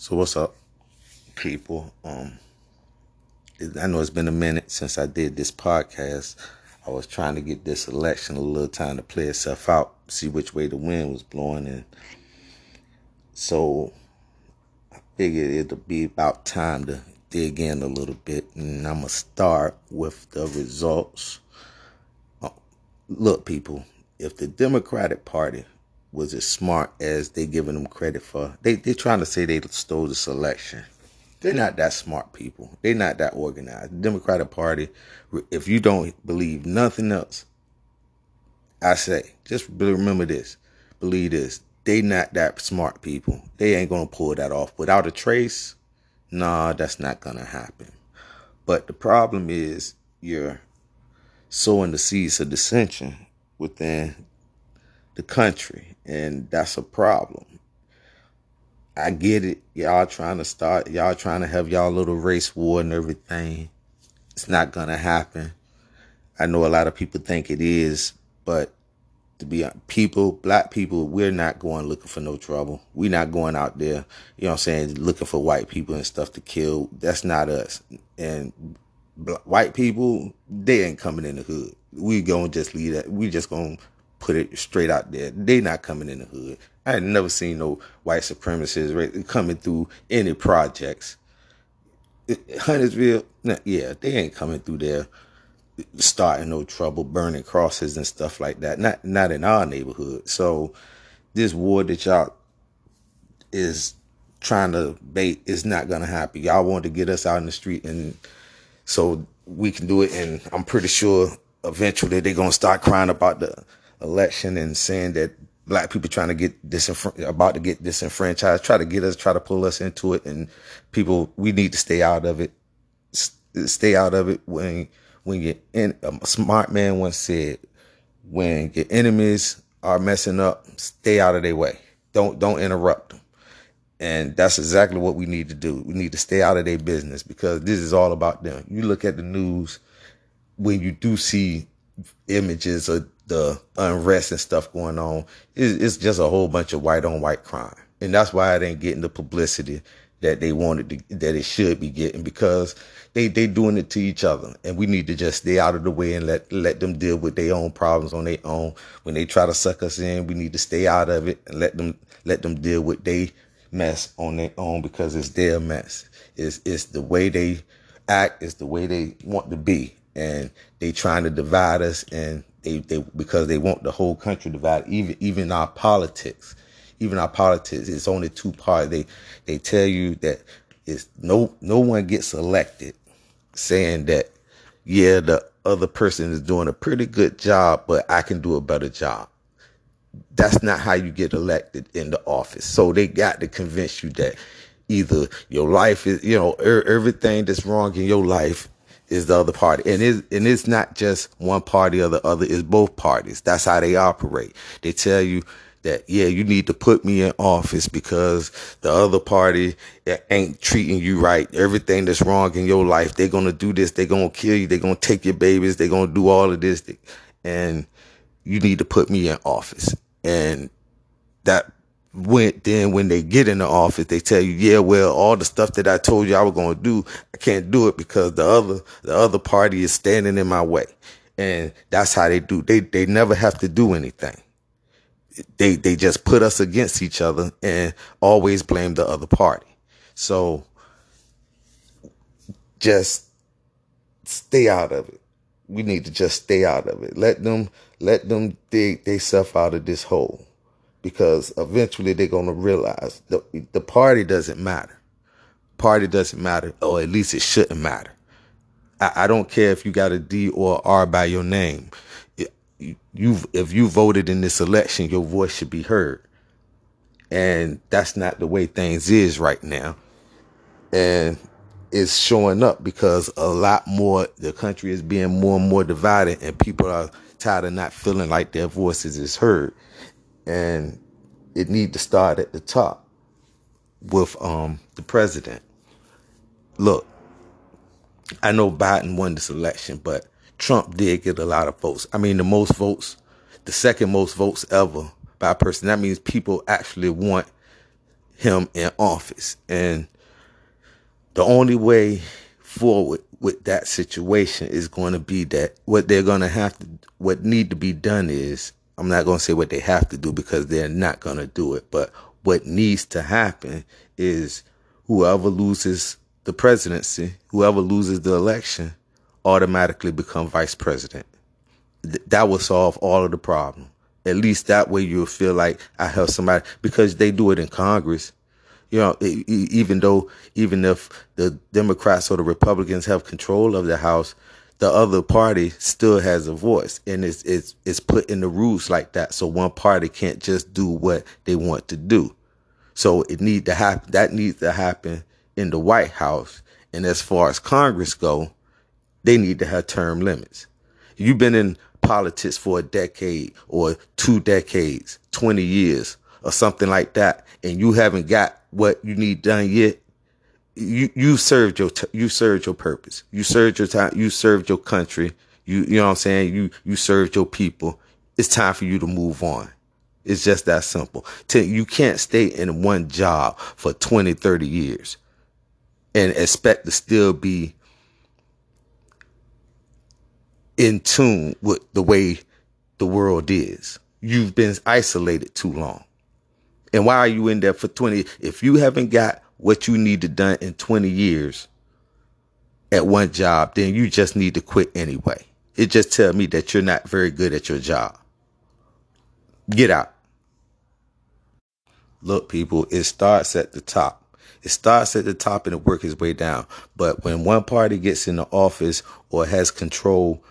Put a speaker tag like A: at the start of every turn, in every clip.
A: So what's up, people? Um, I know it's been a minute since I did this podcast. I was trying to get this election a little time to play itself out, see which way the wind was blowing, and so I figured it'd be about time to dig in a little bit, and I'm gonna start with the results. Uh, look, people, if the Democratic Party was as smart as they giving them credit for. They they're trying to say they stole the selection. They're not that smart people. They're not that organized. The Democratic Party, if you don't believe nothing else, I say, just remember this. Believe this. They not that smart people. They ain't gonna pull that off. Without a trace, nah, that's not gonna happen. But the problem is you're sowing the seeds of dissension within the country, and that's a problem. I get it. Y'all trying to start, y'all trying to have y'all little race war and everything. It's not going to happen. I know a lot of people think it is, but to be people, black people, we're not going looking for no trouble. We're not going out there, you know what I'm saying, looking for white people and stuff to kill. That's not us. And white people, they ain't coming in the hood. We gonna just leave that. We just gonna put it straight out there. They not coming in the hood. I had never seen no white supremacists coming through any projects. Huntersville, yeah, they ain't coming through there starting no trouble, burning crosses and stuff like that. Not not in our neighborhood. So this war that y'all is trying to bait is not gonna happen. Y'all want to get us out in the street and so we can do it and I'm pretty sure eventually they're gonna start crying about the election and saying that black people trying to get disenfranchised, about to get disenfranchised, try to get us, try to pull us into it. And people, we need to stay out of it. stay out of it when, when you're in, a smart man once said, when your enemies are messing up, stay out of their way. Don't, don't interrupt them. And that's exactly what we need to do. We need to stay out of their business because this is all about them. You look at the news when you do see images of the unrest and stuff going on. It's, just a whole bunch of white on white crime. And that's why it ain't getting the publicity that they wanted to, that it should be getting because they, they doing it to each other. And we need to just stay out of the way and let, let them deal with their own problems on their own. When they try to suck us in, we need to stay out of it and let them, let them deal with their mess on their own because it's their mess. It's, it's the way they act, it's the way they want to be. And they trying to divide us and they, they because they want the whole country divided. Even even our politics, even our politics, it's only two parties. They they tell you that it's no no one gets elected, saying that yeah the other person is doing a pretty good job, but I can do a better job. That's not how you get elected in the office. So they got to convince you that either your life is, you know, er, everything that's wrong in your life is the other party. And it's, and it's not just one party or the other, it's both parties. That's how they operate. They tell you that, yeah, you need to put me in office because the other party ain't treating you right. Everything that's wrong in your life, they're going to do this. They're going to kill you. They're going to take your babies. They're going to do all of this. And you need to put me in office. And that when then when they get in the office, they tell you, yeah, well, all the stuff that I told you I was going to do, I can't do it because the other the other party is standing in my way, and that's how they do. They they never have to do anything. They they just put us against each other and always blame the other party. So just stay out of it. We need to just stay out of it. Let them let them dig themselves out of this hole because eventually they're going to realize the, the party doesn't matter. Party doesn't matter, or at least it shouldn't matter. I, I don't care if you got a D or R by your name. You, if you voted in this election, your voice should be heard. And that's not the way things is right now. And it's showing up because a lot more, the country is being more and more divided and people are tired of not feeling like their voices is heard and it need to start at the top with um, the president. Look, I know Biden won this election, but Trump did get a lot of votes. I mean, the most votes, the second most votes ever by a person. That means people actually want him in office. And the only way forward with that situation is going to be that what they're going to have to, what need to be done is, I'm not going to say what they have to do because they're not going to do it, but what needs to happen is whoever loses the presidency, whoever loses the election, automatically become vice president. Th- that will solve all of the problem. At least that way you'll feel like I help somebody because they do it in Congress. You know, even though, even if the Democrats or the Republicans have control of the House, the other party still has a voice and it's, it's, it's put in the rules like that. So one party can't just do what they want to do. So it need to happen. That needs to happen in the White House. And as far as Congress go, they need to have term limits. You've been in politics for a decade or two decades, 20 years or something like that, and you haven't got what you need done yet, you you served your you served your purpose. You served your time. You served your country. You you know what I'm saying. You you served your people. It's time for you to move on. It's just that simple. You can't stay in one job for 20, 30 years and expect to still be in tune with the way the world is. You've been isolated too long. And why are you in there for 20? If you haven't got what you need to done in 20 years at one job, then you just need to quit anyway. It just tell me that you're not very good at your job. Get out. Look, people, it starts at the top. It starts at the top and it works its way down. But when one party gets in the office or has control,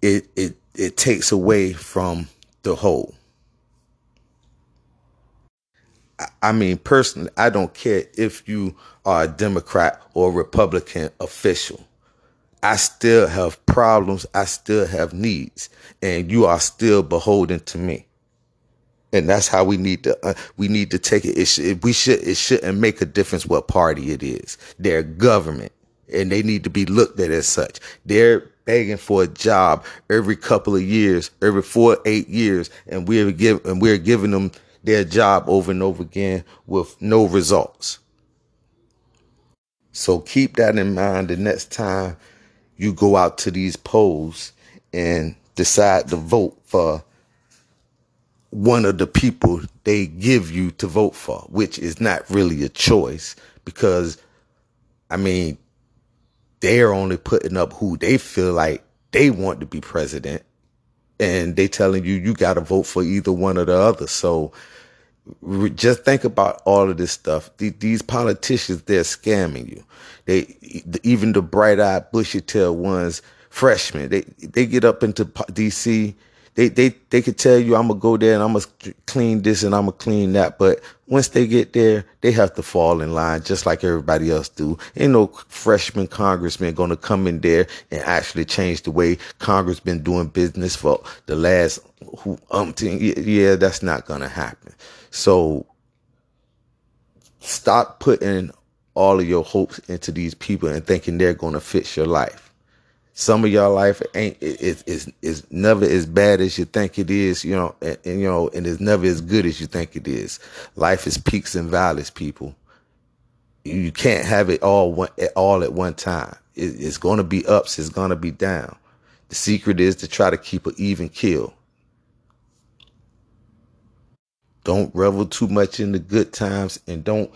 A: it it it takes away from the whole. I mean, personally, I don't care if you are a Democrat or a Republican official. I still have problems. I still have needs, and you are still beholden to me. And that's how we need to uh, we need to take it. It we should it shouldn't make a difference what party it is. They're government, and they need to be looked at as such. They're begging for a job every couple of years, every four eight years, and we're give and we're giving them their job over and over again with no results. So keep that in mind the next time you go out to these polls and decide to vote for one of the people they give you to vote for, which is not really a choice because, I mean, they're only putting up who they feel like they want to be president and they telling you you got to vote for either one or the other. So just think about all of this stuff. These politicians, they're scamming you. They even the bright-eyed, bushy-tailed ones, freshmen, they they get up into D.C. They they they could tell you I'm gonna go there and I'm gonna clean this and I'm gonna clean that, but once they get there, they have to fall in line just like everybody else do. Ain't no freshman congressman gonna come in there and actually change the way Congress been doing business for the last who umpteen. Yeah, that's not gonna happen. So stop putting all of your hopes into these people and thinking they're to fix your life. Some of y'all life ain't is is is never as bad as you think it is, you know, and, and, you know, and it's never as good as you think it is. Life is peaks and valleys, people. You can't have it all one, all at one time. It, it's going to be ups. It's going to be down. The secret is to try to keep an even kill. Don't revel too much in the good times and don't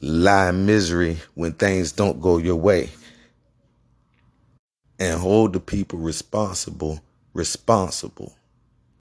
A: lie in misery when things don't go your way. And hold the people responsible, responsible.